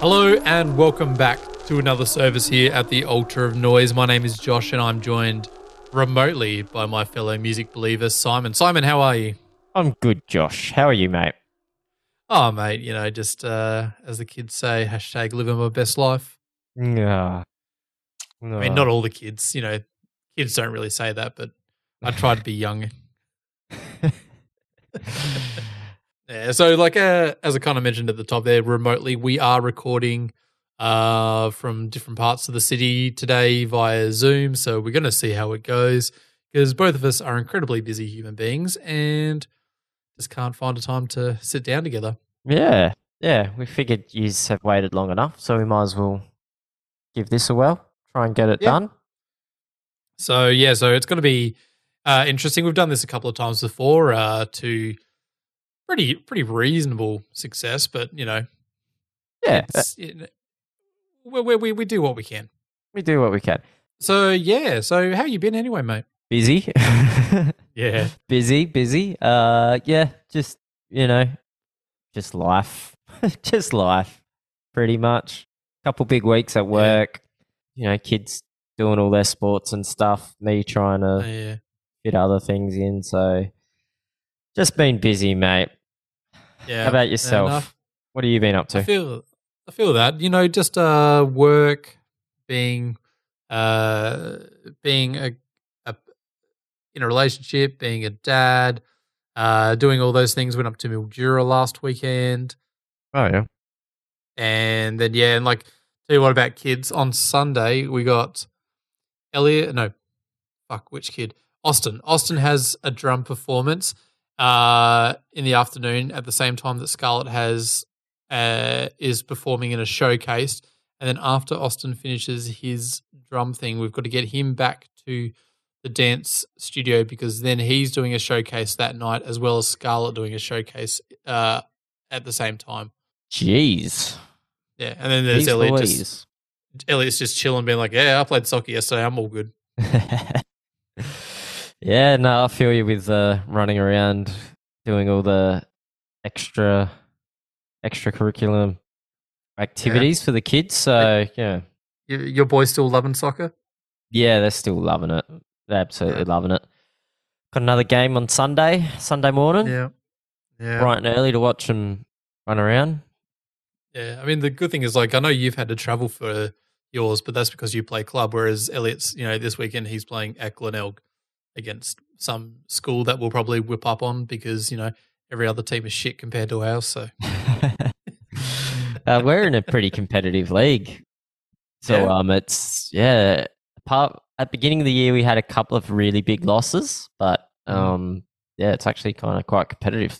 Hello and welcome back to another service here at the Altar of Noise. My name is Josh and I'm joined remotely by my fellow music believer Simon. Simon, how are you? I'm good, Josh. How are you, mate? Oh, mate, you know, just uh, as the kids say, hashtag living my best life. Yeah. I mean, not all the kids, you know, kids don't really say that, but I try to be young. yeah, so like uh, as I kind of mentioned at the top there, remotely we are recording uh, from different parts of the city today via Zoom. So we're going to see how it goes because both of us are incredibly busy human beings and just can't find a time to sit down together. Yeah. Yeah. We figured you have waited long enough, so we might as well give this a whirl, try and get it Yeah. done. So yeah, so it's going to be uh, interesting. We've done this a couple of times before uh, to pretty pretty reasonable success, but you know, Yeah. uh, it's, it, we, we we do what we can. we do what we can. So yeah, so how you been anyway, mate? Busy. Yeah, busy, busy. Uh yeah, just you know, just life. just life. Pretty much. Couple big weeks at work. You know, kids doing all their sports and stuff. Me trying to yeah. fit other things in. So just been busy, mate. Yeah. How about yourself? What have you been up I to? feel I feel that you know just uh work being uh being a, a in a relationship being a dad uh doing all those things went up to Mildura last weekend. Oh yeah. and then yeah and like tell you what about kids on Sunday we got Elliot no fuck which kid? Austin. Austin has a drum performance uh in the afternoon at the same time that Scarlett has uh, is performing in a showcase. And then after Austin finishes his drum thing, we've got to get him back to the dance studio because then he's doing a showcase that night as well as Scarlett doing a showcase uh, at the same time. Jeez. Yeah, and then there's Elliot just. Elliot's just chilling, being like, "Yeah, I played soccer yesterday. I'm all good." yeah, no, I feel you with uh, running around doing all the extra extracurricular activities for the kids. So yeah, Your boy's still loving soccer. yeah, they're still loving it. They're absolutely loving it. Got another game on Sunday, Sunday morning, Yeah, yeah, bright and early to watch them run around. yeah. I mean, the good thing is, like, I know you've had to travel for yours, but that's because you play club. Whereas Elliot's, you know, this weekend he's playing at Glenelg against some school that we'll probably whip up on because you know every other team is shit compared to ours. So uh, we're in a pretty competitive league. So Yeah. um it's yeah, apart at the beginning of the year we had a couple of really big losses, but Mhm. um yeah, it's actually kind of quite competitive.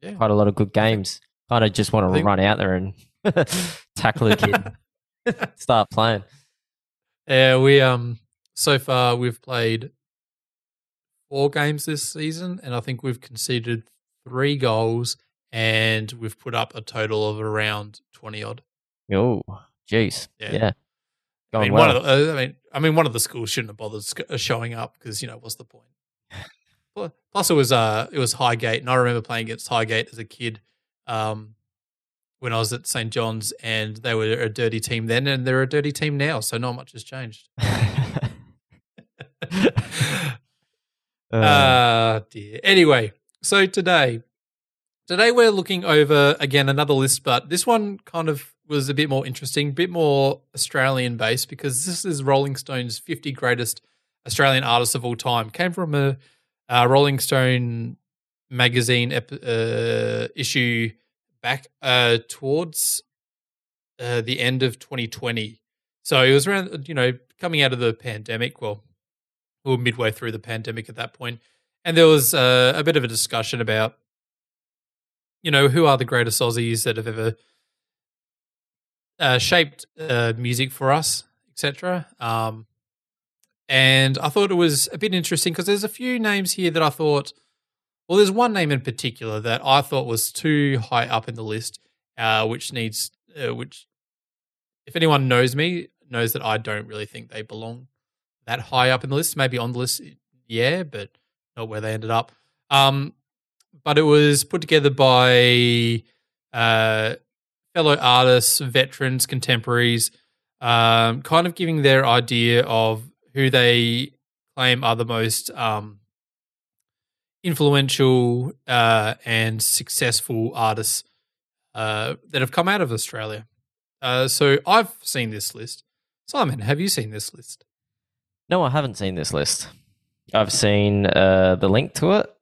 yeah, Quite a lot of good games. Kind of just want to think- run out there and tackle the kid, start playing. yeah. We um so far we've played four games this season, and I think we've conceded three goals, and we've put up a total of around twenty odd. Oh, jeez. Yeah. Yeah. I mean, well. one of the, uh, I mean, I mean, one of the schools shouldn't have bothered uh, showing up because you know what's the point? Plus, it was uh, it was Highgate, and I remember playing against Highgate as a kid, um, when I was at St John's, and they were a dirty team then, and they're a dirty team now, so not much has changed. Uh, Ah, dear. Anyway, so today, today we're looking over again another list, but this one kind of was a bit more interesting, a bit more Australian based because this is Rolling Stone's 50 greatest Australian artists of all time. Came from a, uh Rolling Stone magazine ep- uh, issue back uh, towards uh, the end of 2020. So it was around, you know, coming out of the pandemic. Well, we were midway through the pandemic at that point, and there was uh, a bit of a discussion about, you know, who are the greatest Aussies that have ever uh, shaped uh, music for us, etc. Um, and I thought it was a bit interesting because there's a few names here that I thought, Well, there's one name in particular that I thought was too high up in the list, uh, which needs, uh, which, if anyone knows me, knows that I don't really think they belong that high up in the list. Maybe on the list, yeah, but not where they ended up. Um, but it was put together by uh, fellow artists, veterans, contemporaries, um, kind of giving their idea of who they claim are the most um, influential uh, and successful artists uh, that have come out of Australia. Uh, so I've seen this list. Simon, have you seen this list? No, I haven't seen this list. I've seen uh, the link to it,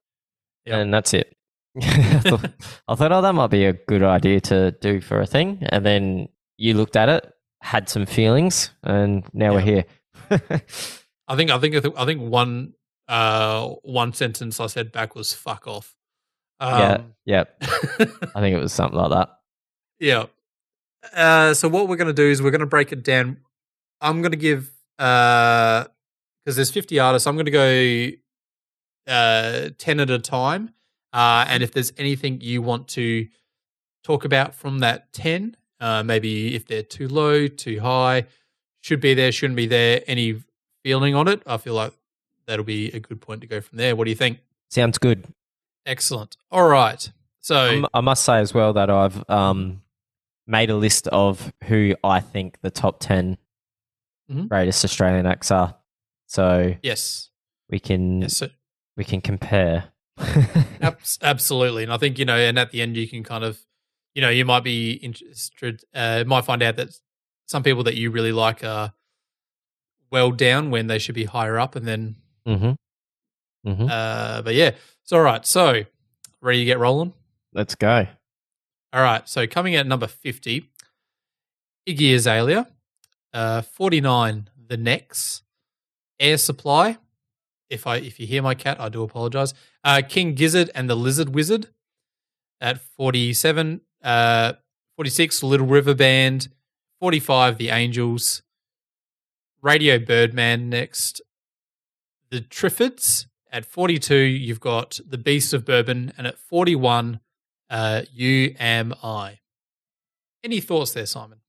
Yep. and that's it. I, thought, I thought, oh, that might be a good idea to do for a thing. And then you looked at it, had some feelings, and now we're here. I think I think I think one uh, one sentence I said back was "fuck off." yeah, Um, yeah. I think it was something like that. Yeah. Uh, so what we're going to do is we're going to break it down. I'm going to give because there's 50 artists. I'm going to go uh, 10 at a time. Uh, and if there's anything you want to talk about from that 10, uh, maybe if they're too low, too high, should be there, shouldn't be there, any feeling on it, I feel like that'll be a good point to go from there. What do you think? Sounds good. Excellent. All right. So I must say as well that I've um, made a list of who I think the top 10 Mhm. greatest Australian acts are. So yes, we can yes, we can compare. Abs- absolutely. And I think, you know, and at the end, you can kind of, you know, you might be interested, uh, might find out that some people that you really like are well down when they should be higher up. And then, mm-hmm. Mm-hmm. uh, but yeah, it's all right. So, ready to get rolling? Let's go. All right. So, coming at number 50, Iggy Azalea, uh, 49, The Next, Air Supply. If I if you hear my cat, I do apologize. Uh, King Gizzard and the Lizard Wizard at 47, uh, 46, Little River Band, 45, The Angels, Radio Birdman next, The Triffids at 42, you've got The Beasts of Bourbon, and at 41, uh, You Am I. Any thoughts there, Simon?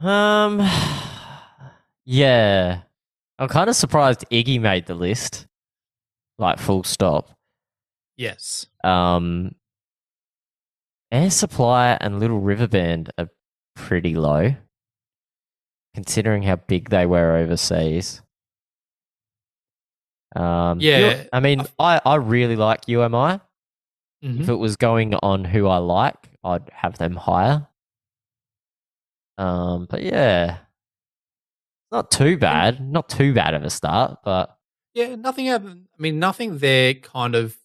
Um, yeah, I'm kind of surprised Iggy made the list. Like full stop. Yes. Um, Air Supply and Little River Band are pretty low, considering how big they were overseas. Um, Yeah, I mean, I, I really like You Am I. Mhm. If it was going on who I like, I'd have them higher. Um, but yeah, not too bad. Not too bad of a start, but Yeah, nothing. Happened. I mean, nothing there kind of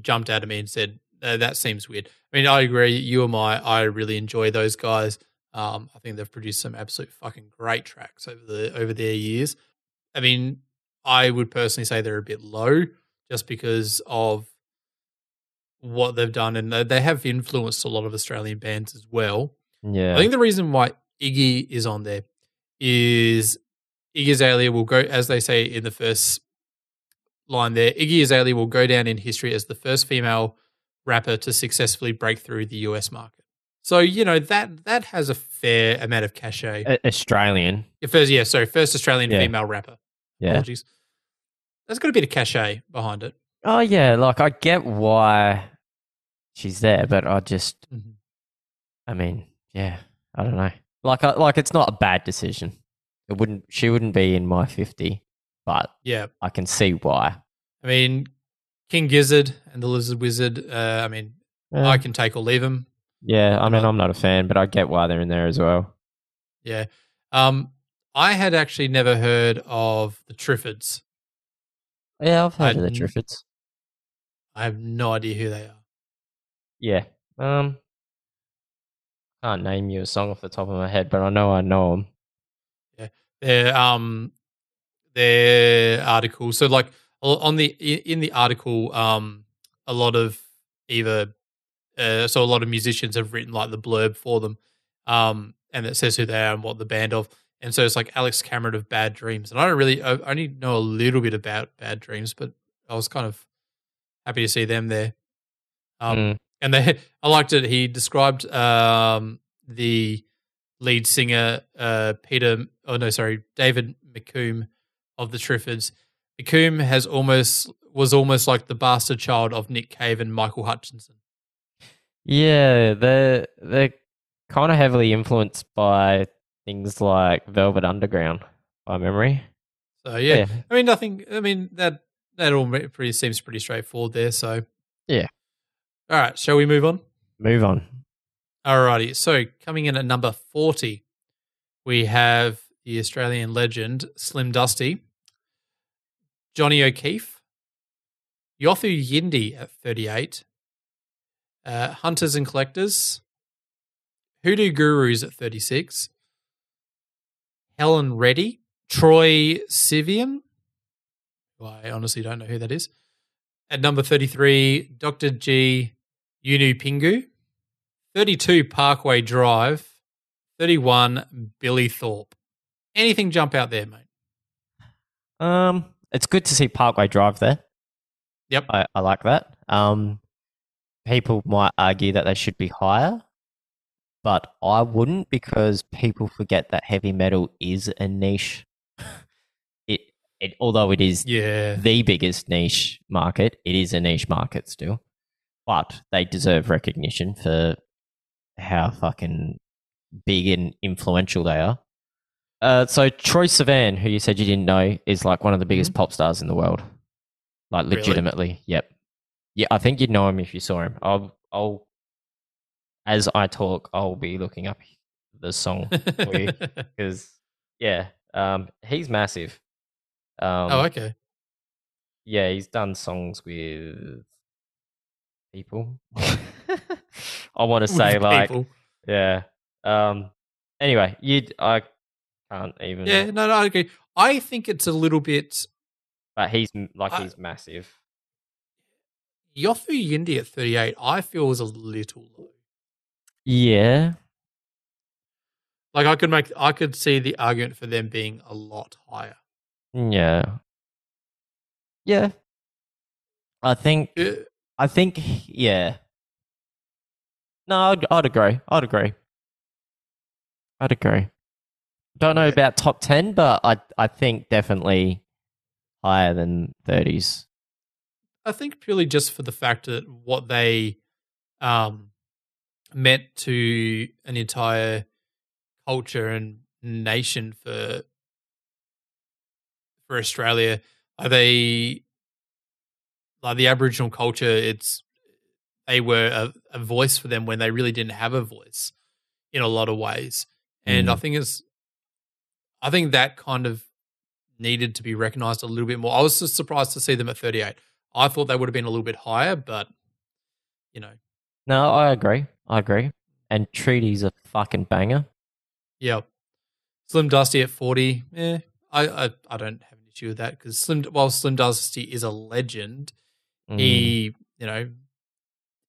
jumped out at me and said uh, that seems weird. I mean, I agree. You and my, I really enjoy those guys. Um, I think they've produced some absolute fucking great tracks over the over their years. I mean, I would personally say they're a bit low just because of what they've done, and they- they have influenced a lot of Australian bands as well. yeah, I think the reason why Iggy is on there is Iggy Azalea will go, as they say in the first line there, Iggy Azalea will go down in history as the first female rapper to successfully break through the US market. So, you know, that that has a fair amount of cachet. A- Australian. Yeah, First, yeah, sorry, first Australian Yeah. female rapper. Yeah. Apologies. There's got a bit of cachet behind it. Oh yeah, like I get why she's there, but I just, Mhm. I mean, yeah, I don't know. Like, I, like it's not a bad decision. It wouldn't. She wouldn't be in my fifty, but Yeah. I can see why. I mean, King Gizzard and the Lizard Wizard, uh, I mean, Yeah, I can take or leave them. yeah. I mean, I'm not a fan, but I get why they're in there as well. Yeah. Um, I had actually never heard of the Triffids. Yeah, I've heard of the Triffids. I have no idea who they are. Yeah. Um, can't name you a song off the top of my head, but I know I know them. Yeah, Their um, their article. So like on the in the article, um, a lot of either uh, so a lot of musicians have written like the blurb for them, um, and it says who they are and what the band of. And so it's like Alex Cameron of Bad Dreams, and I don't really, I only know a little bit about Bad Dreams, but I was kind of happy to see them there. Um, Mm. And they, I liked it. He described um, the lead singer, uh, Peter, oh no, sorry, David McComb of the Triffids. McComb has almost was almost like the bastard child of Nick Cave and Michael Hutchence. Yeah, they're they're kind of heavily influenced by things like Velvet Underground by memory. So yeah, I mean nothing. I mean that that all pretty seems pretty straightforward there. So Yeah. All right, shall we move on? Move on. All righty. So coming in at number forty, we have the Australian legend Slim Dusty, Johnny O'Keefe, Yothu Yindi at thirty-eight, uh, Hunters and Collectors, Hoodoo Gurus at thirty-six, Helen Reddy, Troy Sivan. who I honestly don't know who that is. At number 33, Dr. G. Yunupingu. 32, Parkway Drive. 31, Billy Thorpe. Anything jump out there, mate? Um, it's good to see Parkway Drive there. Yep. I, I like that. Um, people might argue that they should be higher, but I wouldn't because people forget that heavy metal is a niche. it, it, although it is Yeah. the biggest niche market, it is a niche market still, but they deserve recognition for how fucking big and influential they are. Uh, so Troy Sivan, who you said you didn't know, is like one of the biggest pop stars in the world. Like Really? legitimately, yep. Yeah, I think you'd know him if you saw him. I'll, I'll, as I talk, I'll be looking up the song you. because, yeah, um, he's massive. Um, oh, okay. yeah, he's done songs with people. I want to say like, people. yeah. Um. Anyway, you, I can't even. Yeah, no, no, I agree. I think it's a little bit. But he's like I- he's massive. Yothu Yindi at 38, I feel is a little low. Yeah. Like I could make, I could see the argument for them being a lot higher. Yeah. Yeah. I think. Uh, I think. Yeah. No, I'd, I'd agree. I'd agree. I'd agree. Don't know about top ten, but I I think definitely higher than thirties. I think purely just for the fact that what they um, meant to an entire culture and nation for for Australia. Are they like the Aboriginal culture? It's they were a, a voice for them when they really didn't have a voice in a lot of ways, and I Mm. think it's I think that kind of needed to be recognized a little bit more. I was just surprised to see them at 38. I thought they would have been a little bit higher, but you know, No, I agree. I agree. And Treaty's a fucking banger. yeah. Slim Dusty at 40. Eh, I I, I don't have an issue with that because Slim while Slim Dusty is a legend, Mm. he you know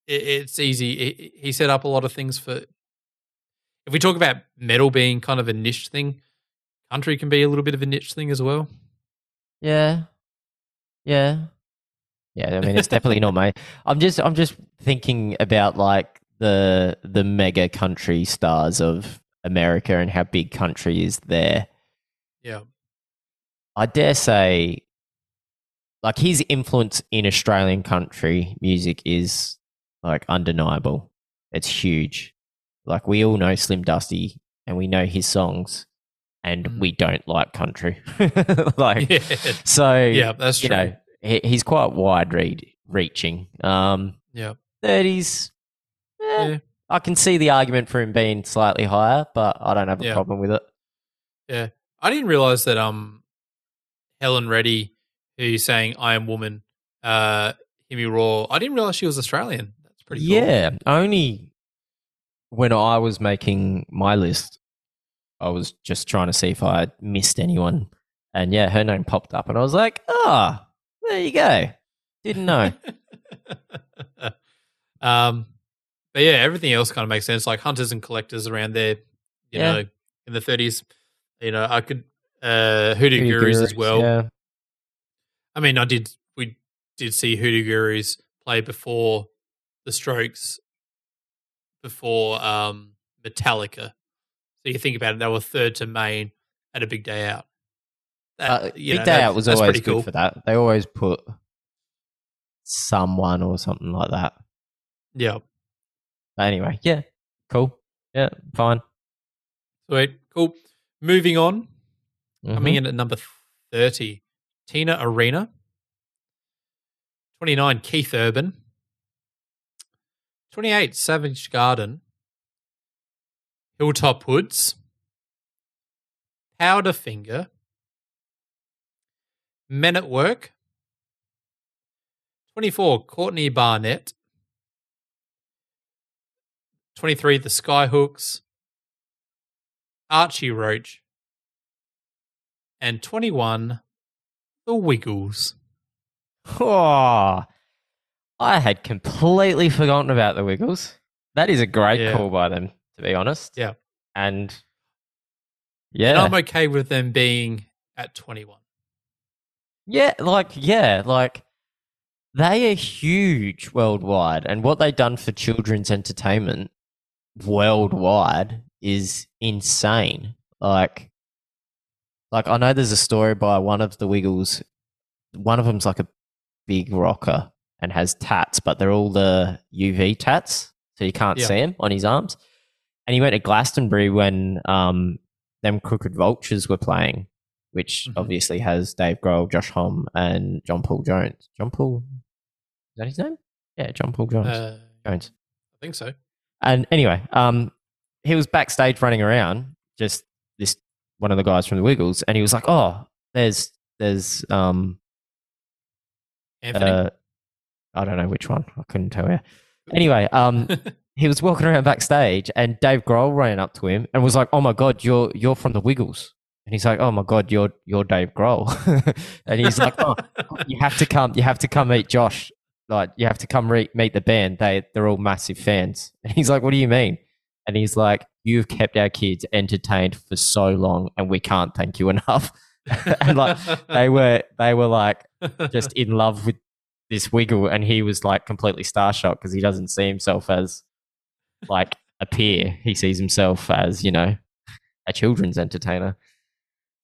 it, it's easy. He, he set up a lot of things for. If we talk about metal being kind of a niche thing, country can be a little bit of a niche thing as well. Yeah. Yeah. Yeah, I mean it's definitely not my I'm just I'm just thinking about like the the mega country stars of America and how big country is there. Yeah, I dare say like his influence in Australian country music is like undeniable. It's huge. Like we all know Slim Dusty and we know his songs and Mhm. we don't like country. like yeah, so yeah. That's you true. know, he, he's quite wide read, reaching. Um, yeah, 30s, eh, Yeah. I can see the argument for him being slightly higher, but I don't have a Yeah. problem with it. Yeah. I didn't realize that um Helen Reddy, who's saying I am woman, uh me roar. I didn't realize she was Australian. That's pretty cool. Yeah, only when I was making my list, I was just trying to see if I had missed anyone. And yeah, her name popped up, and I was like, ah, there you go. Didn't know. um but yeah, everything else kind of makes sense. Like hunters and collectors around there, you Yeah. know, in the thirties. You know, I could uh Hoodoo Gurus as well. Yeah. I mean I did we did see Hoodoo Gurus play before the Strokes, before um, Metallica. So you think about it, they were third to Maine at a big day out. That, Uh, Big know, Day Out was always good cool. for that. They always put someone or something like that. Yeah, anyway, yeah, cool. Yeah, fine. sweet, cool. Moving on, coming Mhm. in at number thirty, Tina Arena. Twenty nine, Keith Urban. Twenty eight, Savage Garden. Hilltop Hoods. Powderfinger. Men at Work. 24, Courtney Barnett. 23, The Skyhooks. Archie Roach. And 21, The Wiggles. Oh, I had completely forgotten about the Wiggles. That is a great Yeah. call by them, to be honest. Yeah. And And yeah, I'm okay with them being at 21. yeah, like yeah, like they are huge worldwide, and what they've done for children's entertainment worldwide is insane. Like, like I know there's a story by one of the Wiggles. One of them's like a big rocker and has tats, but they're all the UV tats, so you can't Yeah. see him on his arms. And he went to Glastonbury when um, them Crooked Vultures were playing, which Mhm. obviously has Dave Grohl, Josh Homme, and John Paul Jones. John Paul, is that his name? Yeah, John Paul Jones. Uh, Jones. I think so. And anyway, um, he was backstage running around, just one of the guys from the Wiggles, and he was like, "Oh, there's there's um Anthony. uh, I don't know which one. I couldn't tell you. Anyway, um, he was walking around backstage, and Dave Grohl ran up to him and was like, "Oh my god, you're you're from the Wiggles." And he's like, "Oh my god, you're you're Dave Grohl." and he's like, "Oh, you have to come. You have to come meet Josh. Like, you have to come re- meet the band. They they're all massive fans." And he's like, "What do you mean?" And he's like, "You've kept our kids entertained for so long, and we can't thank you enough." and like they were they were like just in love with this wiggle and he was like completely starstruck because he doesn't see himself as like a peer he sees himself as you know a children's entertainer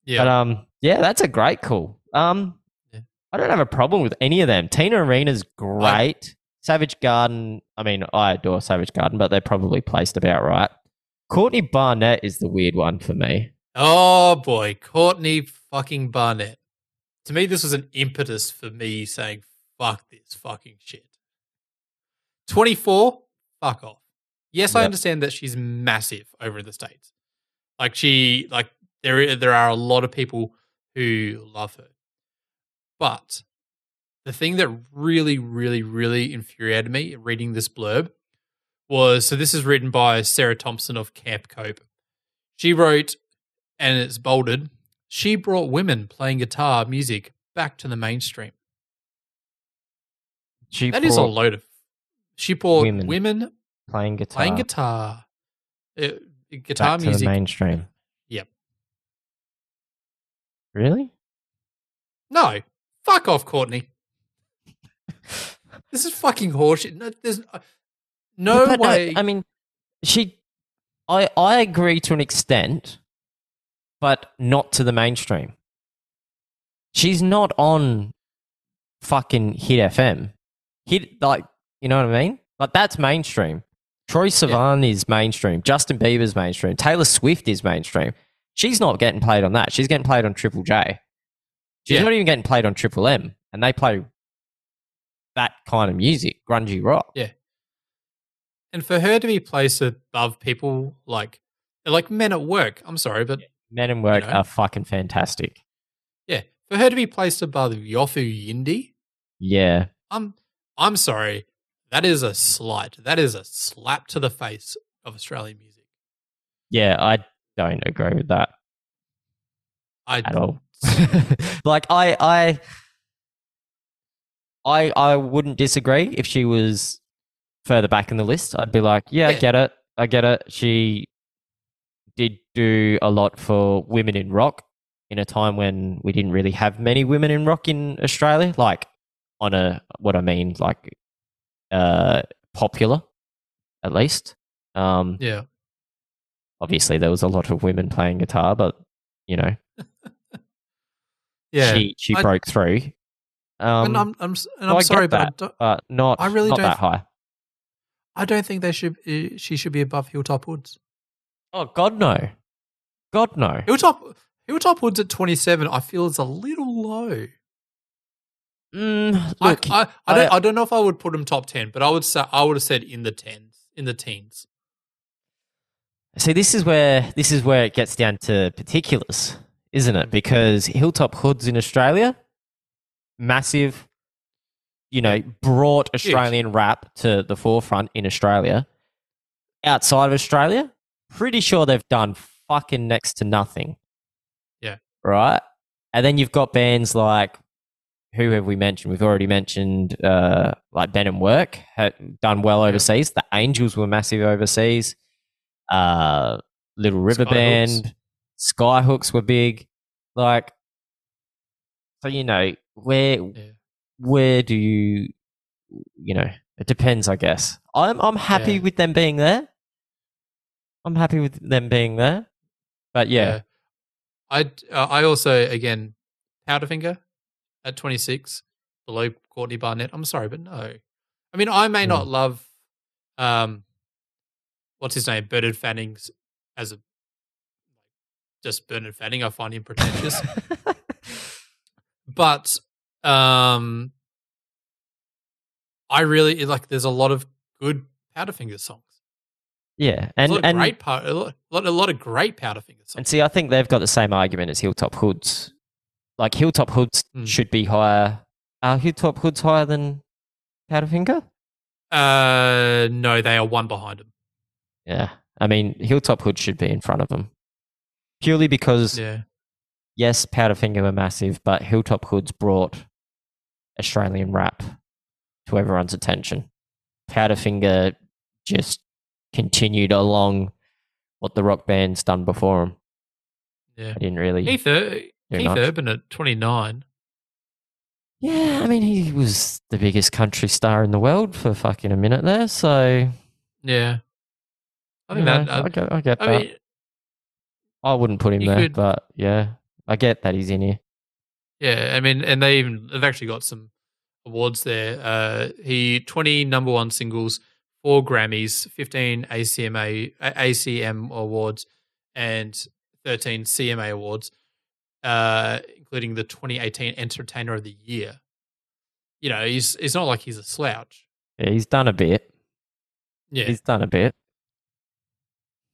yeah. but um yeah that's a great call um Yeah. i don't have a problem with any of them tina arena's great savage garden i mean i adore savage garden but they're probably placed about right courtney barnett is the weird one for me oh boy, Courtney fucking Barnett. To me, this was an impetus for me saying, fuck this fucking shit. 24, fuck off. Yes, I understand that she's massive over in the States. Like she like there there are a lot of people who love her. But the thing that really, really, really infuriated me reading this blurb was so this is written by Sarah Thompson of Camp Cope. She wrote, and it's bolded, she brought women playing guitar music back to the mainstream. she That is a load of. She brought Women. women, playing guitar playing guitar, uh, guitar back to music. the mainstream Yep. really No, fuck off, Courtney. This is fucking horseshit. No, there's uh, no But way. I mean, she. I I agree to an extent, but not to the mainstream. She's not on fucking Hit FM. Hit like you know what I mean? Like that's mainstream. Troy Sivan is mainstream. Justin Bieber's mainstream. Taylor Swift is mainstream. She's not getting played on that. She's getting played on Triple J. She's Yeah. not even getting played on Triple M, and they play that kind of music, grungy rock. Yeah. And for her to be placed above people like like men at work, I'm sorry, but Men at Work know? are fucking fantastic. yeah, for her to be placed above Yothu Yindi, Yeah. I'm I'm sorry. That is a slight. That is a slap to the face of Australian music. Yeah, I don't agree with that I at all. like I I I I wouldn't disagree if she was further back in the list. I'd be like, yeah, I get it. I get it. She did do a lot for women in rock in a time when we didn't really have many women in rock in Australia. Like on a what I mean, like uh, popular, at least. Um, Yeah. obviously, there was a lot of women playing guitar, but you know, Yeah. she she I- broke through. Um, and I'm, I'm, and I'm I sorry, but I that. but not I really not don't that high. I don't think they should. uh, She should be above Hilltop Hoods. Oh God, no, God no. Hilltop Hilltop Hoods at 27, I feel is a little low. Mm, I, look, I, I don't I- I don't know if I would put him top 10, but I would say I would have said in the tens, in the teens. See, this is where this is where it gets down to particulars, isn't it? Because Hilltop Hoods in Australia, massive, you know, brought Australian rap to the forefront in Australia. Outside of Australia, pretty sure they've done fucking next to nothing. Yeah. Right? And then you've got bands like who have we mentioned? We've already mentioned uh, like Men at Work had done well overseas. The Angels were massive overseas. Uh, Little River Skyhooks. Band, Skyhooks were big. Like, so you know where Yeah. where do you you know it depends i guess i'm i'm happy Yeah. with them being there i'm happy with them being there but yeah, I uh, I also again Powderfinger at 26 below Courtney Barnett. I'm sorry, but no. I mean, I may Hmm. not love um what's his name, Bernard Fanning's as a just Bernard Fanning. I find him pretentious, but um I really like. There's a lot of good Powderfinger songs. yeah and a lot of and great pow- a lot, a lot, of great Powderfinger songs. and see i think they've got the same argument as hilltop hoods like hilltop hoods Hmm. should be higher are hilltop hoods higher than powderfinger Uh, no, they are one behind them. yeah i mean hilltop hoods should be in front of them purely because Yeah, yes, Powderfinger were massive, but Hilltop Hoods brought Australian rap to everyone's attention. Powderfinger just continued along what the rock band's done before him. yeah. I didn't really. Keith, Ur- Keith much. Urban at 29. Yeah, I mean, he was the biggest country star in the world for fucking a minute there, so. Yeah, I think you know, that. uh, I get, I get I that. mean, I wouldn't put him there, could- but yeah, I get that he's in here. yeah. I mean, and they even they've actually got some awards there. Uh, he 20 number one singles, four Grammys, 15 ACMA ACM awards, and 13 CMA awards, uh, including the 2018 Entertainer of the Year. You know, he's it's not like he's a slouch. Yeah, he's done a bit. Yeah, He's done a bit.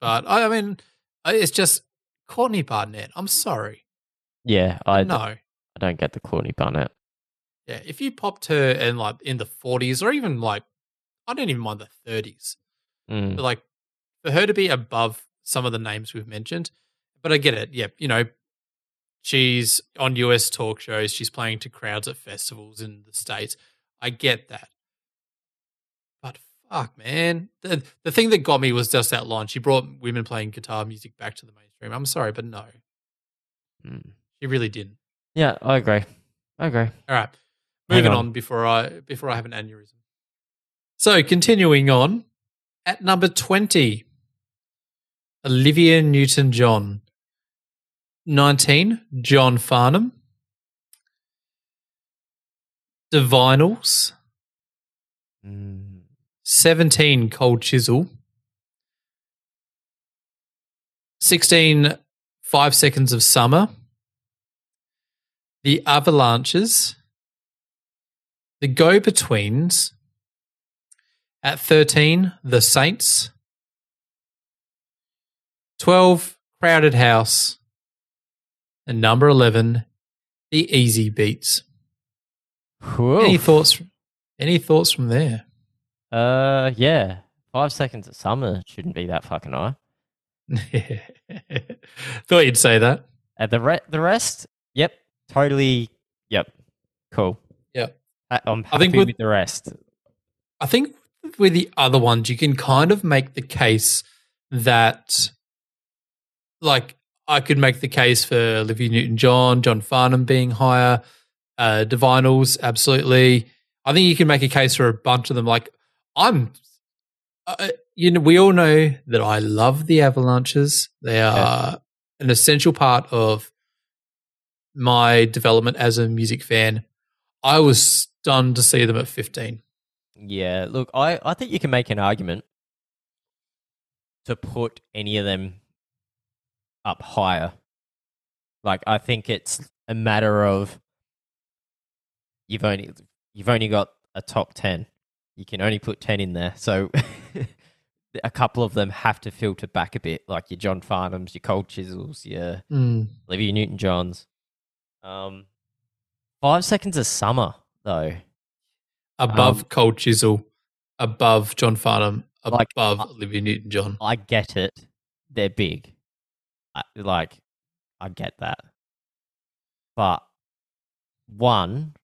but I, I mean, it's just Courtney Barnett. I'm sorry, Yeah, I, no. I don't get the Courtney Barnett. Yeah, if you popped her in like in the 40s or even like I don't even mind the 30s, Mm. but like for her to be above some of the names we've mentioned, but I get it. Yeah, you know, she's on US talk shows, she's playing to crowds at festivals in the states. I get that, but fuck, man, the the thing that got me was just that line. She brought women playing guitar music back to the mainstream. I'm sorry, but no, Mm. She really didn't. Yeah, I agree. I agree. All right. Moving on. on. before I before I have an aneurysm. So continuing on at number twenty, Olivia Newton John. Nineteen, John Farnham. Divinyls. Mm. Seventeen, Cold Chisel. 16, Five Seconds of Summer. The Avalanches. The Go Betweens. At 13, The Saints. 12, Crowded House. And number 11, The Easybeats. Whew. Any thoughts? Any thoughts from there? Uh, yeah. Five seconds of summer shouldn't be that fucking high. Thought you'd say that. Uh, the re- the rest, totally, yep, cool. Yep. I- I'm happy I think with, with- the rest. I think with the other ones, you can kind of make the case that, like, I could make the case for Olivia Newton John, John Farnham being higher, uh, Divinyls, absolutely. I think you can make a case for a bunch of them. Like, I'm, uh, you know, we all know that I love the Avalanches. They are an essential part of my development as a music fan. I was stunned to see them at 15. Yeah, look, I, I think you can make an argument to put any of them up higher. Like I think it's a matter of you've only you've only got a top 10. You can only put 10 in there. So a couple of them have to filter back a bit, like your John Farnhams, your Cold Chisels, your Mm. Olivia Newton Johns. Um, five seconds of summer though. Above Um, Cold Chisel, above John Farnham, Like, above I- Olivia Newton John. I get it. They're big. I, like, I get that. But one,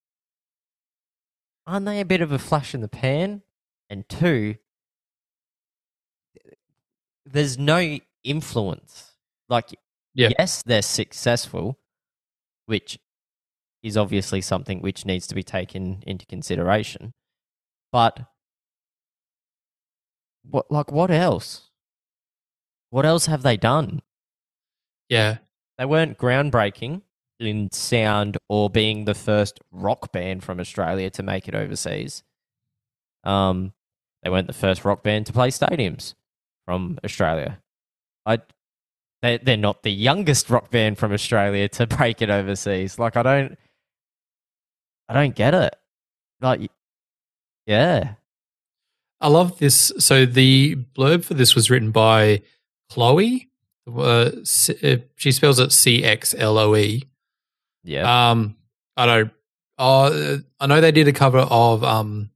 aren't they a bit of a flash in the pan? And two, there's no influence. Like, Yeah. yes, they're successful, which is obviously something which needs to be taken into consideration. But what, like, what else? What else have they done? Yeah. They weren't groundbreaking in sound or being the first rock band from Australia to make it overseas. Um, they weren't the first rock band to play stadiums from Australia. I, they they're not the youngest rock band from Australia to break it overseas. Like I don't, I don't get it. Like, yeah, I love this. So the blurb for this was written by Chloe. Uh, uh, she spells it C X L O E. yeah. Um, I don't. Uh, I know they did a cover of um,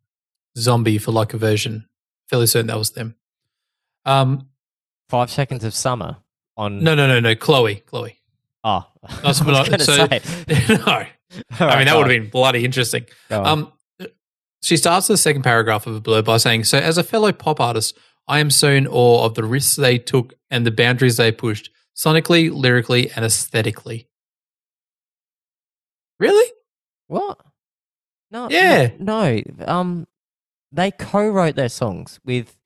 Zombie for like a version. Fairly certain that was them. Um, Five seconds of summer on. no, no, no, no. Chloe, Chloe. oh, That's I what was I- going to so- say. no, I mean that would have been bloody interesting. Um, she starts the second paragraph of a blurb by saying, "So, as a fellow pop artist, I am so in awe of the risks they took and the boundaries they pushed, sonically, lyrically, and aesthetically." Really? What? No. no- Yeah. No. Um, they co-wrote their songs with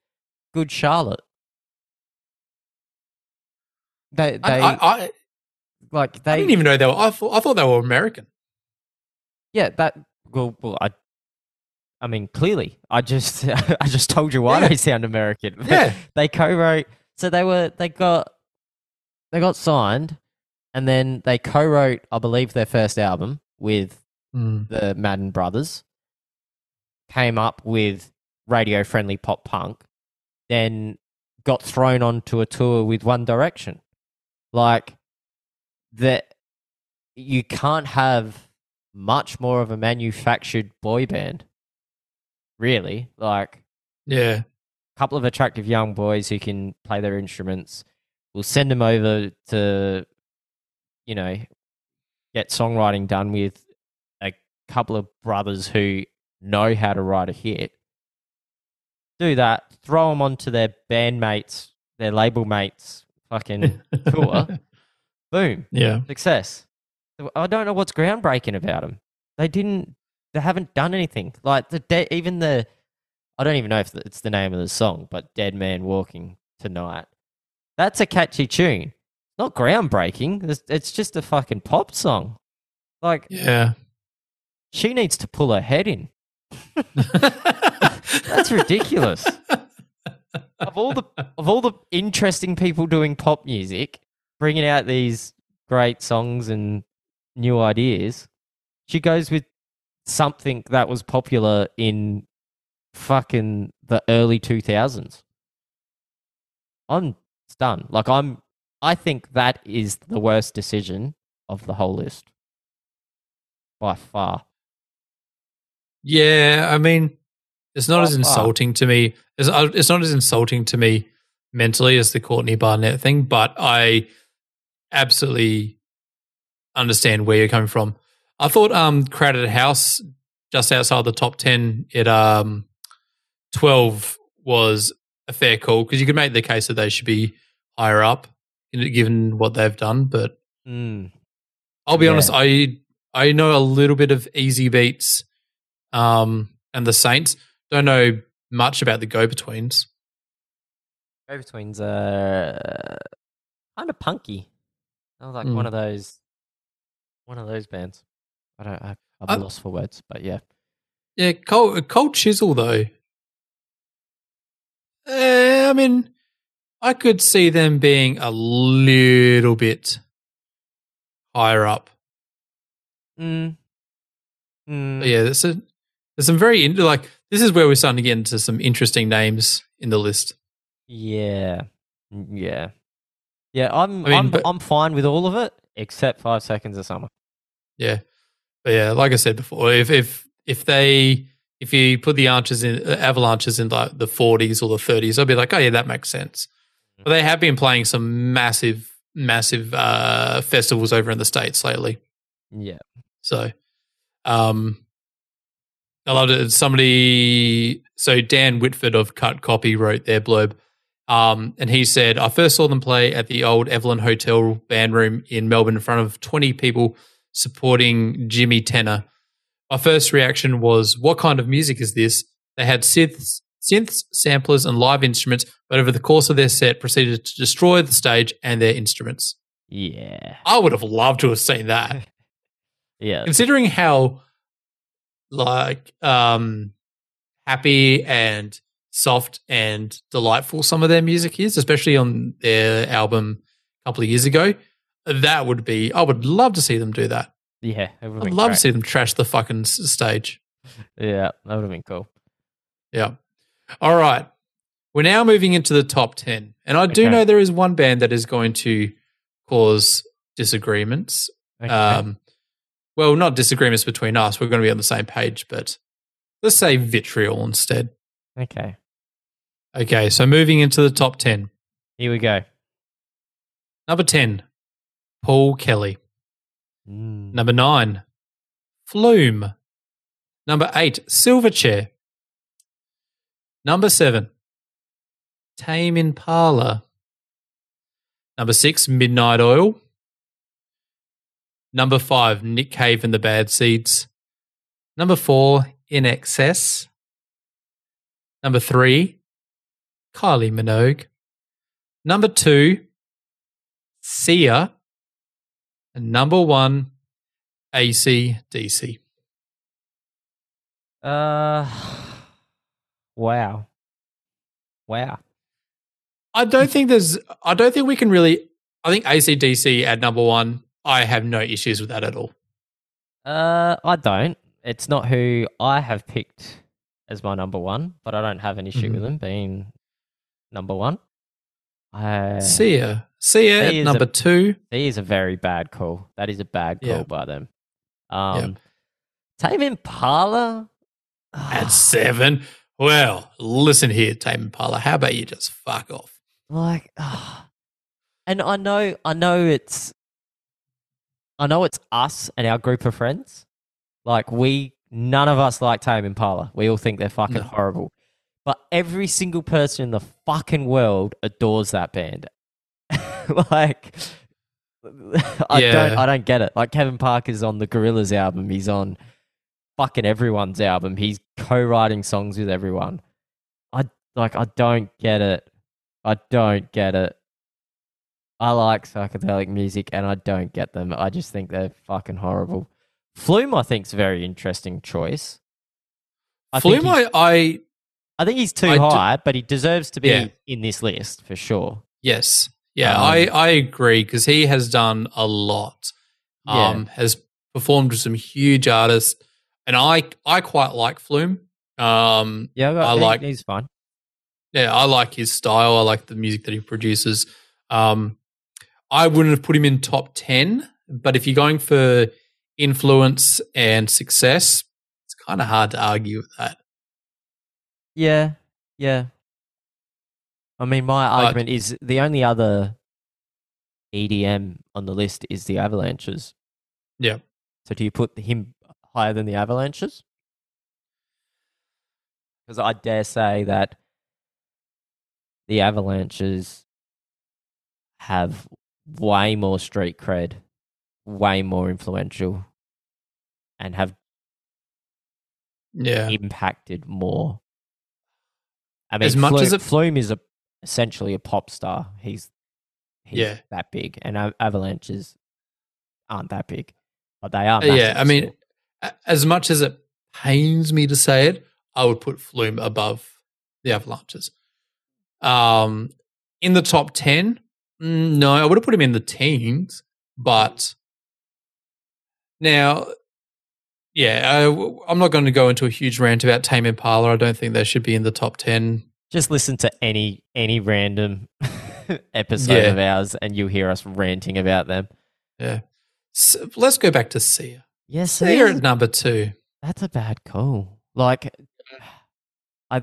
Good Charlotte. They, they I, I, I, like I didn't even know they were. I thought, I thought they were American. yeah. That. Well, well, I. I mean, clearly, I just, I just told you why Yeah. they sound American. Yeah. they co-wrote. So they were, they got, they got signed, and then they co-wrote, I believe, their first album with Mm. the Madden brothers, came up with radio friendly pop punk, then got thrown onto a tour with One Direction. Like that you can't have much more of a manufactured boy band. Really. Like Yeah. a couple of attractive young boys who can play their instruments. We'll send them over to, you know, get songwriting done with a couple of brothers who know how to write a hit. Do that, throw them onto their bandmates, their label mates, fucking tour. Boom, Yeah. success. I don't know what's groundbreaking about them. They didn't. They haven't done anything. Like the de- even the. I don't even know if it's the name of the song, but "Dead Man Walking Tonight." That's a catchy tune. Not groundbreaking. It's, it's just a fucking pop song. Like Yeah. she needs to pull her head in. That's ridiculous. Of all the of all the interesting people doing pop music, bringing out these great songs and new ideas, she goes with something that was popular in fucking the early 2000s. I'm stunned. Like I'm I think that is the worst decision of the whole list. By far. Yeah, I mean, it's not Oh, as insulting to me. It's, uh, it's not as insulting to me mentally as the Courtney Barnett thing, but I absolutely understand where you're coming from. I thought um Crowded House just outside the top 10 at um 12 was a fair call because you could make the case that they should be higher up given what they've done, but Mm. I'll be Yeah. honest. I I know a little bit of Easybeats, um, and the Saints. Don't know much about the Go Betweens. Go Betweens are kind of punky. I was like Mm. one of those, one of those bands. I don't. I, I'm I- lost for words, but yeah. Yeah, Cold, Cold Chisel though. Eh, I mean, I could see them being a little bit higher up. Mm. Mm. Yeah, there's a, there's some very like this is where we're starting to get into some interesting names in the list. Yeah. Yeah. Yeah, I'm I mean, I'm but- I'm fine with all of it except 5 seconds of summer. Yeah, but yeah, like I said before, if if if they if you put the arches in uh, avalanches in like the 40s or the 30s, I'd be like, oh yeah, that makes sense. But they have been playing some massive, massive uh, festivals over in the states lately. Yeah. So, um, I loved it. Somebody, so Dan Whitford of Cut Copy wrote their blurb. Um, and he said, I first saw them play at the old Evelyn Hotel band room in Melbourne in front of 20 people supporting Jimi Tenor. My first reaction was, What kind of music is this? They had synths, synths, samplers, and live instruments, but over the course of their set, proceeded to destroy the stage and their instruments. Yeah. I would have loved to have seen that Yeah. considering how like um happy and soft and delightful some of their music is especially on their album a couple of years ago that would be i would love to see them do that Yeah. I'd love great. to see them trash the fucking stage Yeah, that would have been cool. yeah all right we're now moving into the top 10 and i do Okay. know there is one band that is going to cause disagreements Okay. Um, well, not disagreements between us. We're going to be on the same page, but let's say vitriol instead. okay. Okay, so moving into the top 10. Here we go. Number 10, Paul Kelly. Mm. Number 9, Flume. Number 8, Silverchair. Number 7, Tame Impala. Number 6, Midnight Oil. Number 5, Nick Cave and the Bad Seeds. Number 4, INXS. Number 3, Kylie Minogue. Number 2, Sia. And number 1, ACDC. Uh, wow. Wow. I don't think there's. I don't think we can really. I think ACDC at number one. I have no issues with that at all. Uh, I don't. It's not who I have picked as my number one, but I don't have an issue Mhm. with them being number one. I Sia, Sia Sia at number a- two. He is a very bad call. That is a bad call Yeah. by them. Um, Tame Impala At seven. Well, listen here, Tame Impala. How about you just fuck off? like, ah. and I know, I know it's, I know it's us and our group of friends. Like we, none of us like Tame Impala. We all think they're fucking No. horrible. But every single person in the fucking world adores that band. like, I Yeah. don't, I don't get it. Like Kevin Parker's on the Gorillaz album. He's on fucking everyone's album. He's co-writing songs with everyone. I like. I don't get it. I don't get it. I like psychedelic music, and I don't get them. I just think they're fucking horrible. Flume, I think, is a very interesting choice. I Flume, I, I I think he's too I high, but he deserves to be Yeah. in this list for sure. yes, yeah, Um, I I agree because he has done a lot. Yeah. Um, has performed with some huge artists, and I I quite like Flume. Um, Yeah, I he- like- he's fine. yeah, I like his style. I like the music that he produces. Um, I wouldn't have put him in top 10, but if you're going for influence and success, it's kind of hard to argue with that. Yeah, yeah. I mean, my But- argument is the only other EDM on the list is the Avalanches. Yeah. So do you put him higher than the Avalanches? Because I dare say that the Avalanches have way more street cred, way more influential, and have Yeah. impacted more I mean, As much Flume, as it- Flume is a, essentially a pop star. He's he's Yeah. that big, and Av- Avalanches aren't that big, but they are. Uh, yeah, I mean, still. as much as it pains me to say it, I would put Flume above the Avalanches. Um, in the top ten, Mm, no, I would have put him in the teens, but now, yeah, I, am not going to go into a huge rant about Tame Impala. I don't think they should be in the top ten. just listen to any any random episode Yeah. of ours, and you'll hear us ranting about them. Yeah, S let's go back to Sia. Yes, Sia at number two. That's a bad call. Like, I,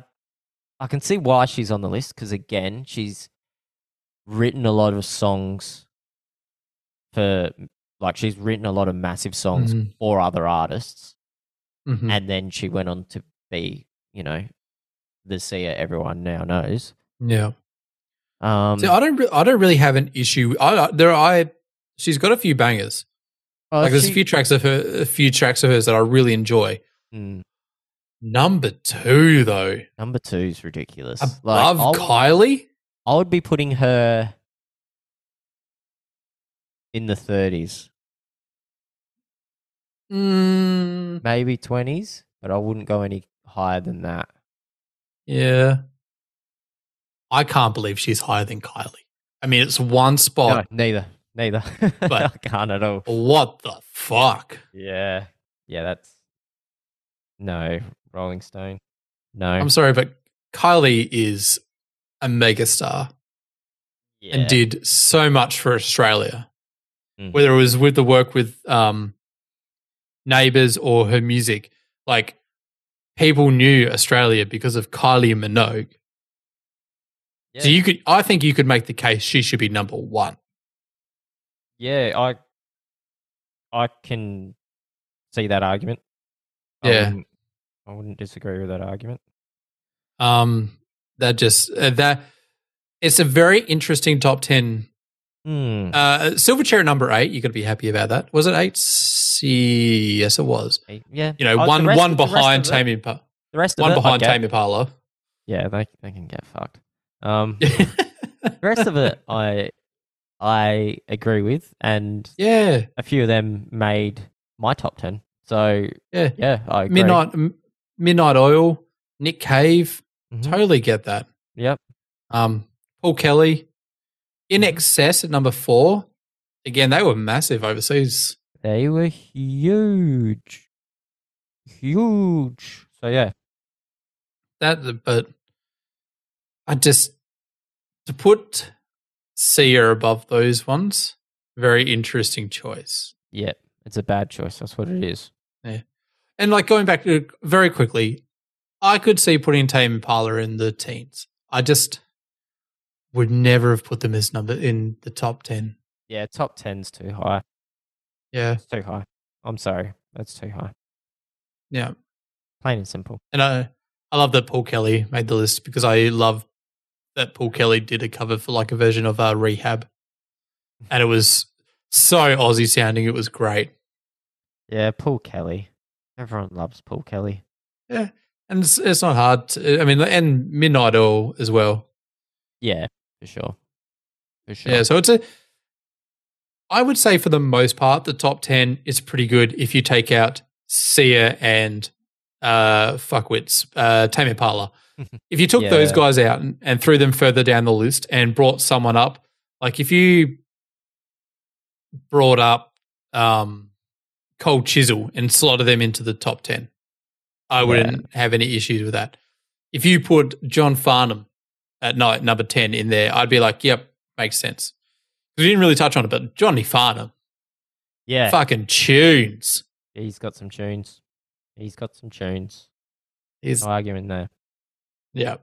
I can see why she's on the list because again, she's written a lot of songs for, like, she's written a lot of massive songs Mhm. for other artists, Mhm. and then she went on to be, you know, the Sia everyone now knows. Yeah. Um, See, I don't. Re- I don't really have an issue. I there. I. She's got a few bangers. well, like there's she- a few tracks of her. A few tracks of hers that I really enjoy. Mm, Number two, though, number two is ridiculous. above Like, I'll- Kylie. I would be putting her in the 30s, Mm, maybe 20s, but I wouldn't go any higher than that. yeah. I can't believe she's higher than Kylie. I mean, it's one spot. No, neither. Neither. But- I can't at all. What the fuck? Yeah. Yeah, that's. No. Rolling Stone. No. I'm sorry, but Kylie is a megastar yeah. and did so much for Australia. Mhm. Whether it was with the work with um, neighbors or her music, like people knew Australia because of Kylie Minogue. So you could, I think, you could make the case she should be number one. Yeah, I. I can see that argument. I Yeah. wouldn't, I wouldn't disagree with that argument. Um, that just uh, that it's a very interesting top ten. Hmm. Uh, Silverchair number eight. You got to be happy about that. Was it eight? See, yes, it was. Yeah. You know, Oh, one rest- one the rest behind Tame Impala. The rest of One it, behind. Tame Impala. Yeah, they they can get fucked. Um, the rest of it, I I agree with, and yeah, a few of them made my top ten. So yeah. yeah, I agree. Midnight Midnight Oil, Nick Cave. Mhm. Totally get that. Yep. Um, Paul Kelly, INXS at number four. Again, they were massive overseas. They were huge, huge. So yeah, That, but I just to put Sia above those ones. Very interesting choice. yeah, it's a bad choice. That's what it is. Yeah. And like going back to very quickly, I could see putting Tame Impala in the teens. I just would never have put them as number in the top ten. Yeah, top ten's too high. Yeah, It's too high. I'm sorry, that's too high. yeah. Plain and simple. And I, I love that Paul Kelly made the list because I love that Paul Kelly did a cover for like a version of uh, Rehab, and it was so Aussie sounding. It was great, Yeah, Paul Kelly. Everyone loves Paul Kelly. And it's, it's not hard. To, I mean, and Midnight Oil as well. Yeah, for sure. For sure. Yeah, so it's a. I would say for the most part, the top ten is pretty good if you take out Sia and uh, fuckwits, uh, Tame Impala. if you took those guys out and, and threw them further down the list and brought someone up, like if you brought up um, Cold Chisel and slotted them into the top ten, I wouldn't have any issues with that. If you put John Farnham at night number ten in there, I'd be like, "Yep, makes sense." We didn't really touch on it, but Johnny Farnham, yeah. fucking tunes. He's got some tunes. He's got some tunes. He's No argument there. Yeah.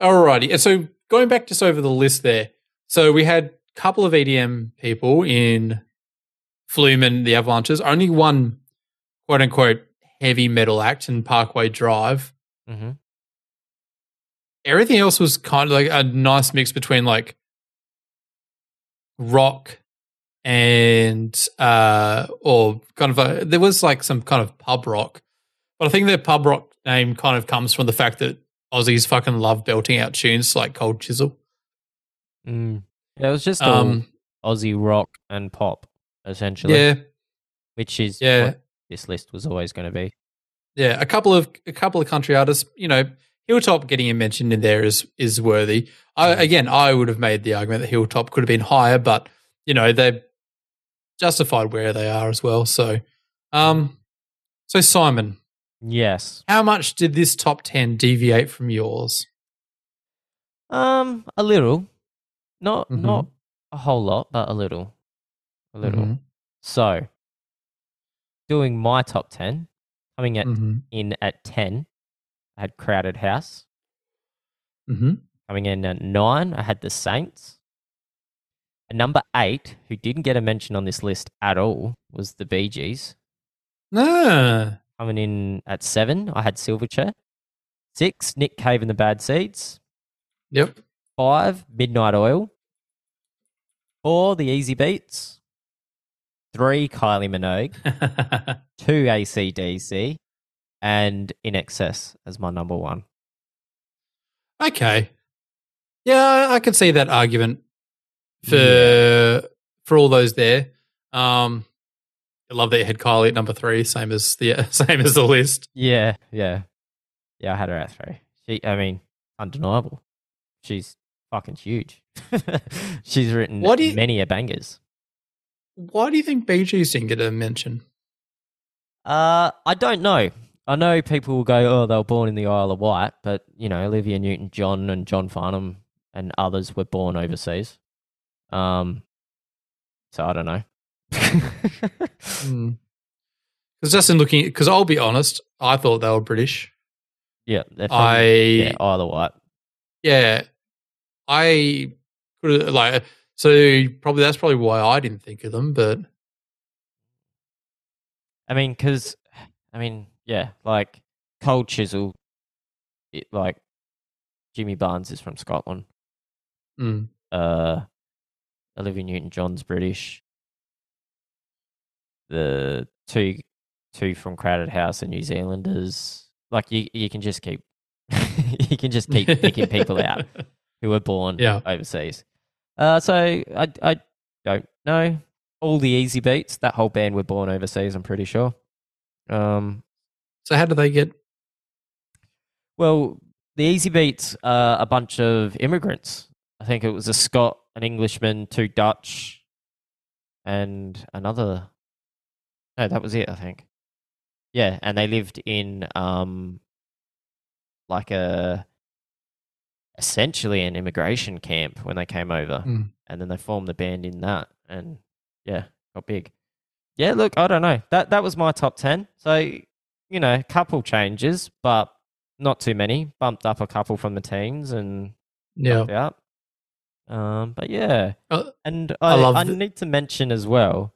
Alrighty. And so going back just over the list there. So we had a couple of EDM people in Flume and the Avalanches. Only one quote unquote heavy metal act in Parkway Drive. hmm Everything else was kind of like a nice mix between like rock and uh or kind of a there was like some kind of pub rock. But I think their pub rock name kind of comes from the fact that Aussies fucking love belting out tunes like Cold Chisel. Mm. Yeah, it was just Um, Aussie rock and pop, essentially. yeah, Which is Yeah. what this list was always going to be. yeah. A couple of a couple of country artists, you know, Hilltop getting a mention in there is is worthy. I, again, I would have made the argument that Hilltop could have been higher, but you know they're justified where they are as well. So, um, so Simon, Yes. how much did this top ten deviate from yours? Um, a little. Not Mhm. not a whole lot, but a little. A little. Mhm. So, doing my top 10, coming at, Mhm. in at 10, I had Crowded House. Mhm. Coming in at 9, I had The Saints. At number 8, who didn't get a mention on this list at all, was The Bee Gees. Ah, Coming in at 7, I had Silverchair. 6, Nick Cave and the Bad Seeds. yep. 5, Midnight Oil. 4, The Easybeats. 3, Kylie Minogue. 2, ACDC. And INXS as my number one. okay. Yeah, I, can see that argument for Yeah. for all those there. Um, I love that you had Kylie at number three, same as the same as the list. Yeah, yeah. Yeah, I had her at 3. She, I mean, undeniable. She's fucking huge. She's written What you- many a bangers. Why do you think Bee Gees didn't get a mention? Uh, I don't know. I know people will go, oh, they were born in the Isle of Wight, but, you know, Olivia Newton John and John Farnham and others were born overseas. Um, so I don't know. Because just in looking, because I'll be honest, I thought they were British. yeah, they're from, I yeah, Isle of Wight. yeah, I could like so probably that's probably why I didn't think of them. But I mean, because, I mean, yeah, like Cold Chisel, it, like Jimmy Barnes is from Scotland. mm, uh, Olivia Newton John's British. The two two from Crowded House are New Zealanders. Like you, you can just keep you can just keep picking people out who were born Yeah. overseas. Uh, so I I don't know. All the Easybeats, that whole band were born overseas. I'm pretty sure. Um, So how do they get? well, the Easybeats are a bunch of immigrants. I think it was a Scot, an Englishman, two Dutch, and another. No, that was it. I think. Yeah, and they lived in um, like a essentially an immigration camp when they came over, Mm. and then they formed the band in that, and yeah, got big. Yeah, look, I don't know. That that was my top ten. So you know, a couple changes, but not too many. Bumped up a couple from the teens and Yeah, out. Um, but yeah, Uh, and I I, I the- need to mention as well,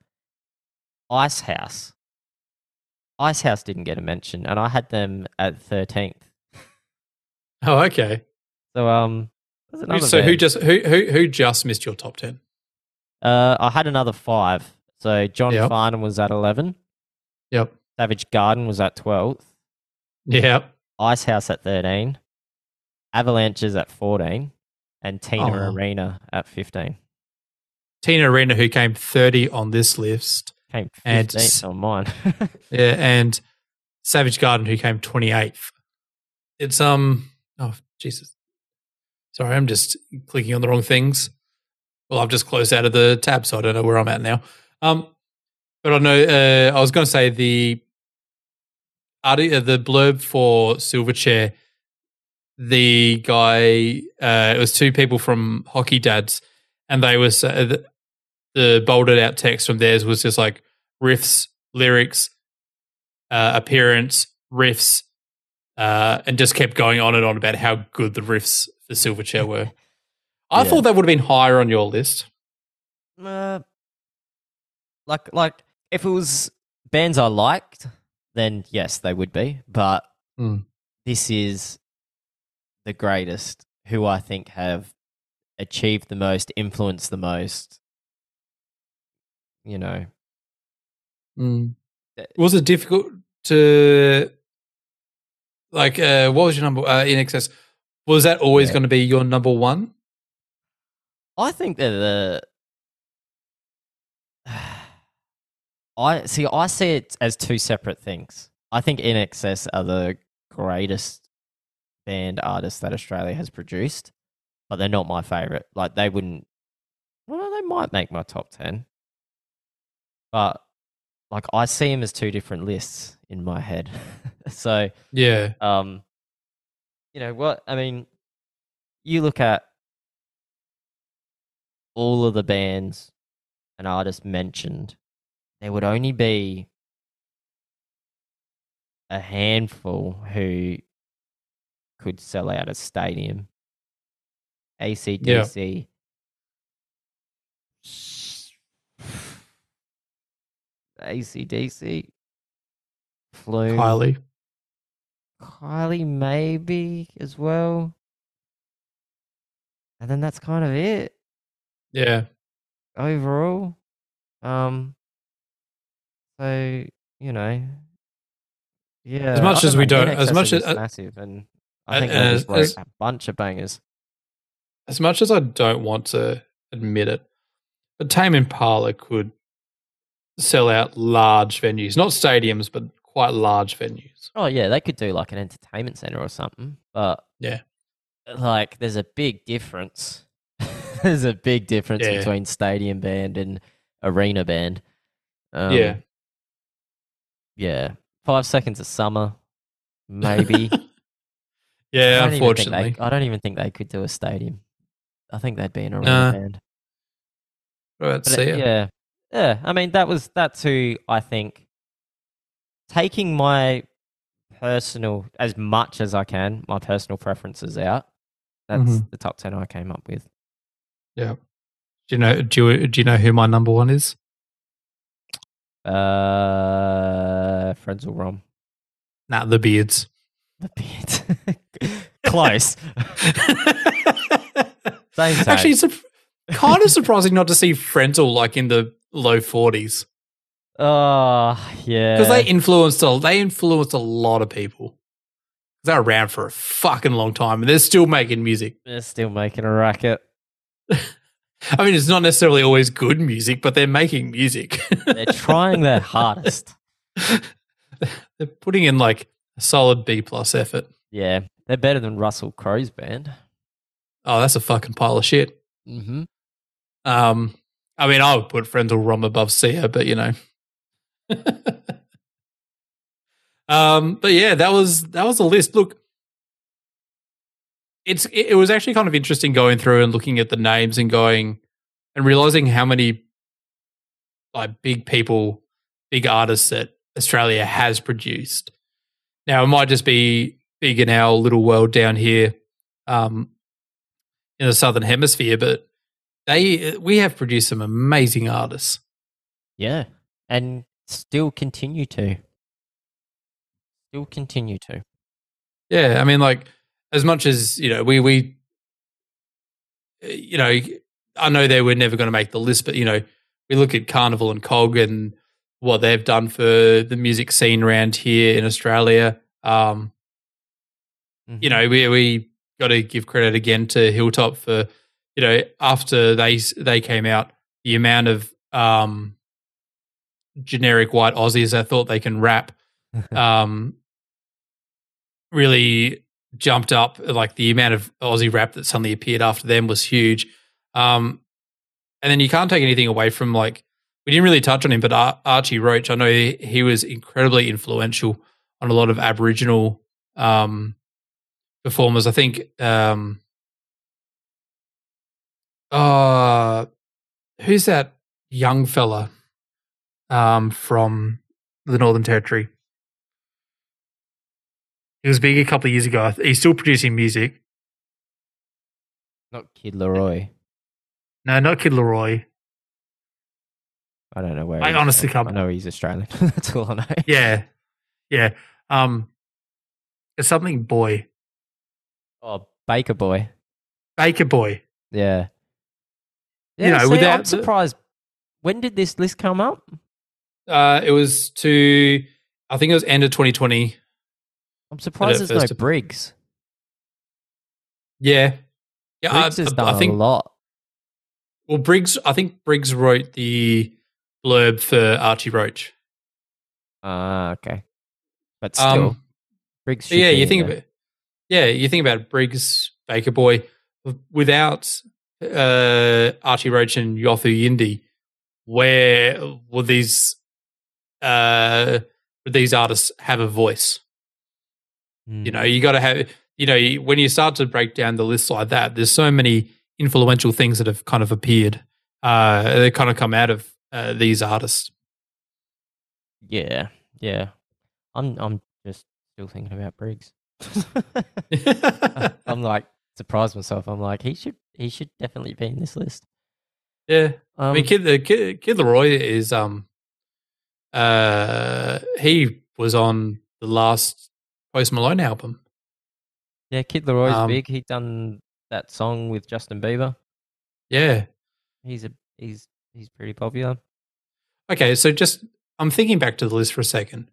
Icehouse. Ice House didn't get a mention, and I had them at thirteenth. Oh, okay. So um, So who just who who who just missed your top ten? Uh, I had another five. So John Yep. Farnham was at eleven. Yep. Savage Garden was at twelfth. Yep. Icehouse at thirteen. Avalanches at fourteen, and Tina Oh. Arena at fifteen. Tina Arena, who came thirty on this list. Came And fifteenth on mine. Yeah, and Savage Garden, who came twenty eighth. It's um. Oh Jesus. Sorry, I'm just clicking on the wrong things. Well, I've just closed out of the tab, so I don't know where I'm at now. Um, but I know uh, I was going to say the uh, the blurb for Silverchair. The guy, uh, it was two people from Hockey Dads, and they was uh, the, the bolded out text from theirs was just like riffs, lyrics, uh, appearance, riffs, uh, and just kept going on and on about how good the riffs for Silverchair were. I Yeah. thought that would have been higher on your list. Uh, like like if it was bands I liked, then yes, they would be. But Mm. this is the greatest who I think have achieved the most, influenced the most. You know, Uh, Was it difficult to like uh, what was your number uh, INXS? Was that always Yeah. going to be your number one? I think that the I see. I see it as two separate things. I think INXS are the greatest band artists that Australia has produced, but they're not my favorite. Like they wouldn't. Well, they might make my top ten, but like I see them as two different lists in my head. so Yeah, um, you know what? I mean, you look at all of the bands and artists mentioned, there would only be a handful who could sell out a stadium. ACDC. ACDC. Flume. Kylie. Kylie maybe as well. And then that's kind of it Yeah, overall. Um so, you know. Yeah. As much as we know, don't- as much as- massive and uh, I think they as- as- a bunch of bangers. as much as I don't want to admit it, but Tame Impala could sell out large venues, not stadiums, but quite large venues. Oh yeah, they could do like an entertainment center or something. But Yeah. like there's a big difference. there's a big difference Yeah. between stadium band and arena band. Um, yeah, yeah. Five seconds of summer, maybe. Yeah. think Unfortunately, they, I don't even think they could do a stadium. I think they'd be an arena Nah. band. Let's see it. yeah, yeah. I mean, that was that's who I think. Taking my personal, as much as I can, my personal preferences out. That's Mhm. the top ten I came up with. Yeah. Do you know? Do you, do you know who my number one is? Uh, Frenzal Rhomb, Nah, the Beards. the beard, close. Actually, it's a, kind of surprising not to see Frenzal like in the low forties Oh yeah, because they influenced a they influenced a lot of people. They're around for a fucking long time and they're still making music. they're still making a racket. I mean, it's not necessarily always good music, but they're making music. They're trying their hardest. they're putting in like a solid B plus effort. Yeah, they're better than Russell Crowe's band. Oh, that's a fucking pile of shit. Mm-hmm. Um, I mean, I would put Frenzal Rhomb above Sia, but you know. um, but yeah, that was that was a list. Look, it's it, was actually kind of interesting going through and looking at the names and going and realizing how many like big people, big artists that Australia has produced. Now it might just be big in our little world down here, um, in the southern hemisphere, but they we have produced some amazing artists. Yeah, and still continue to. Still continue to. Yeah, I mean, like as much as you know, we we, you know, I know they were never going to make the list, but you know, we look at Karnivool and Cog and what they've done for the music scene around here in Australia. Um, you know, we we got to give credit again to Hilltop for, you know, after they they came out, the amount of um, generic white Aussies that thought they can rap, um, really jumped up. Like the amount of Aussie rap that suddenly appeared after them was huge. Um, and then you can't take anything away from like we didn't really touch on him, but Ar- Archie Roach, I know he, he was incredibly influential on a lot of Aboriginal um, performers. I think, um, uh, who's that young fella um, from the Northern Territory? He was big a couple of years ago. He's still producing music. Not Kid LAROI. No, not Kid LAROI. I don't know where. I honestly from. can't- I know he's Australian. That's all I know. Yeah, yeah. Um, it's something boy, Oh, Baker Boy. Baker Boy. Yeah. You know, see, without I'm surprised. When did this list come up? Uh, it was to, I think it was end of 2020. I'm surprised there's no Briggs. Yeah, yeah. Briggs I, has I- done I think a lot. well, Briggs. I think Briggs wrote the blurb for Archie Roach. Ah, okay. But still, Um, Briggs. Should yeah, you think about yeah, you think about Briggs, Baker Boy, without uh, Archie Roach and Yothu Yindi, where would these uh, these artists have a voice? Hmm. You know, you got to have you know when you start to break down the list like that. There's so many influential things that have kind of appeared. Uh, they kind of come out of uh, these artists. Yeah, yeah. I'm I'm just still thinking about Briggs. I'm like surprised myself. I'm like he should he should definitely be in this list. yeah, Um, I mean, Kid, the Kid, Kid LAROI is um, uh, he was on the last Post Malone album. yeah, Kid LAROI's um, big. He done that song with Justin Bieber. Yeah. He's a he's he's pretty popular. Okay, so just I'm thinking back to the list for a second.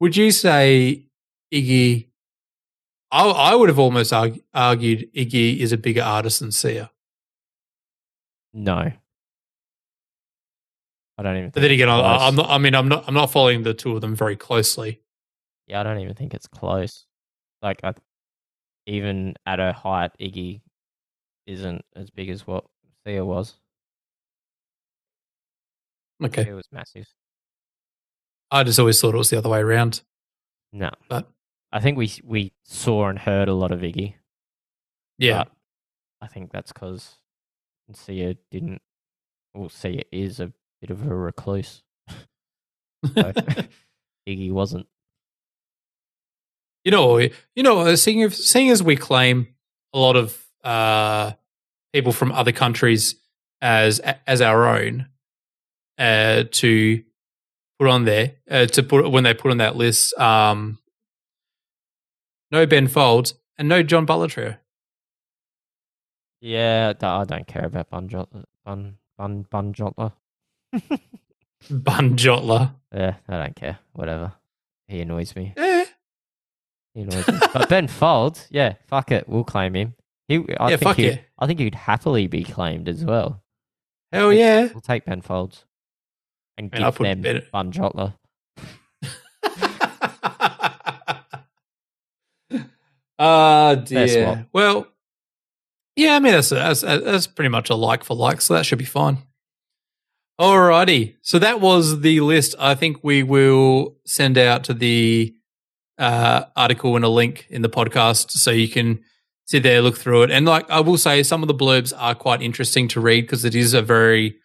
Would you say Iggy? I, I would have almost argu- argued Iggy is a bigger artist than Sia. No, I don't even. But then again, I. I'm not. I mean, I'm not. I'm not following the two of them very closely. Yeah, I don't even think it's close. Like, I, even at her height, Iggy isn't as big as what Sia was. Okay, Sia was massive. I just always thought it was the other way around. No, But I think we we saw and heard a lot of Iggy. yeah, but I think that's because Sia didn't. Well, Sia is a bit of a recluse. So Iggy wasn't. you know, you know, seeing if, seeing as we claim a lot of uh, people from other countries as as our own uh, to put on there uh, to put when they put on that list. Um, no Ben Folds and no John Butler Trio. Yeah, I don't care about Bun. Bun Bun Bun Jotler. Bun Jotler. Yeah, I don't care. Whatever. He annoys me. Eh, He annoys me. But Ben Folds, yeah, fuck it, we'll claim him. He, I Yeah, think fuck he, yeah. I think he'd happily be claimed as well. hell yeah. We'll take Ben Folds and Man, give them Ben- Bun Jotler. Ah, Fair dear. Well, yeah, I mean that's, that's that's pretty much a like for like, so that should be fine. Alrighty, so that was the list. I think we will send out to the uh, article and a link in the podcast so you can sit there, look through it, and like I will say, some of the blurbs are quite interesting to read because it is a very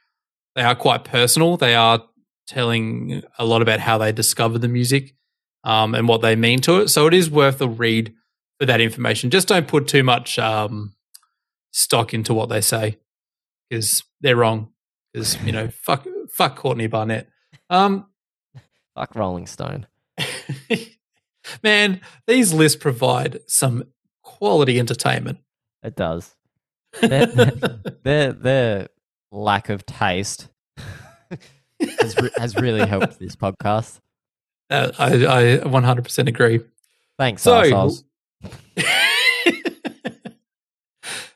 they are quite personal. They are telling a lot about how they discovered the music um, and what they mean to it. So it is worth a read for that information. Just don't put too much um, stock into what they say because they're wrong. Because you know, fuck, fuck Courtney Barnett. Um, Fuck Rolling Stone. man, these lists provide some quality entertainment. It does. Their, their, their lack of taste has, re- has really helped this podcast. Uh, I, I 100% agree. Thanks, So-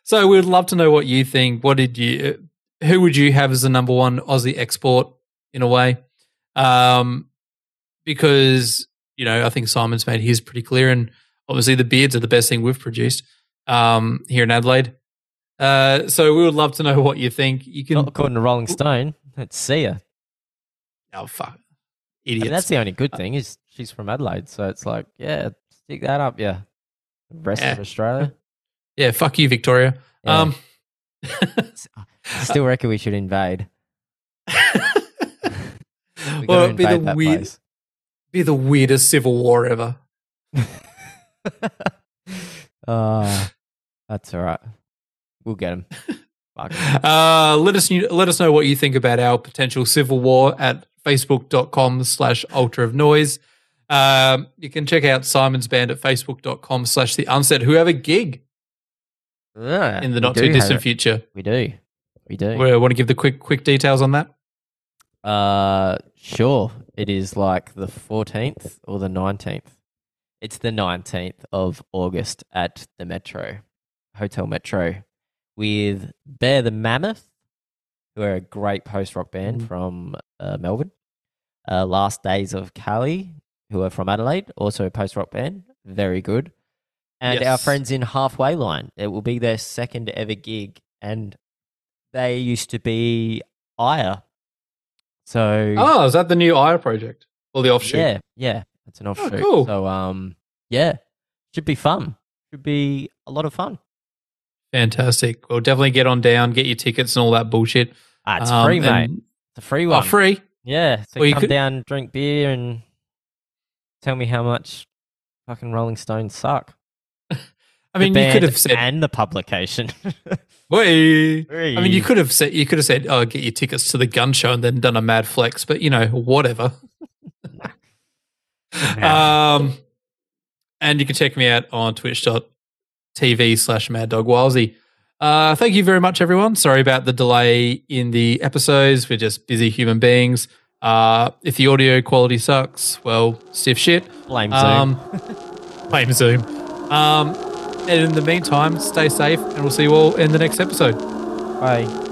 so we'd love to know what you think. What did you? Who would you have as the number one Aussie export in a way? Um, because you know I think Simon's made his pretty clear, and obviously the beards are the best thing we've produced um, here in Adelaide. Uh, so we would love to know what you think. You can. Not according to Rolling Stone. Let's see her. oh fuck, I idiots! mean, that's the only good thing is she's from Adelaide, so it's like, yeah, stick that up, yeah. The rest Yeah. of Australia. yeah, fuck you, Victoria. Yeah. Um, I still reckon we should invade. We well, it'd be the weird, place. be the weirdest civil war ever. Ah, that's all right. We'll get him. Fuck. Uh, let us let us know what you think about our potential civil war at facebook.com slash altar of noise. Um, you can check out Simon's band at facebook.com slash the unset who have a gig Yeah, in the not too distant future. We do. We do. We want to give the quick quick details on that. Uh, sure. It is like the 14th or the 19th. It's the 19th of August at the Metro, Hotel Metro, with Bear the Mammoth, who are a great post rock band Mhm. from uh, Melbourne. Uh, Last Days of Cali, who are from Adelaide, also a post rock band, very good. And our friends in Halfway Line, it will be their second ever gig, and they used to be Ire. So Oh, is that the new IRA project or the offshoot? yeah, yeah, it's an offshoot. cool. So um, yeah, should be fun. Should be a lot of fun. Fantastic. Well, definitely get on down, get your tickets and all that bullshit. Ah, it's Um, free, mate. It's a free Oh, one. free. Yeah, so Well, you come could- down, drink beer, and tell me how much fucking Rolling Stones suck. I mean, you could have said, and the publication. "Wait." I mean, you could have said, you could have said, "Oh, get your tickets to the gun show," and then done a mad flex. But you know, whatever. Um, and you can check me out on twitch.tv slash mad dog Wilesy. Uh, thank you very much, everyone. Sorry about the delay in the episodes. We're just busy human beings. Uh, if the audio quality sucks, well, stiff shit. Blame Zoom. Um, blame Zoom. Um, and in the meantime, stay safe, and we'll see you all in the next episode. Bye.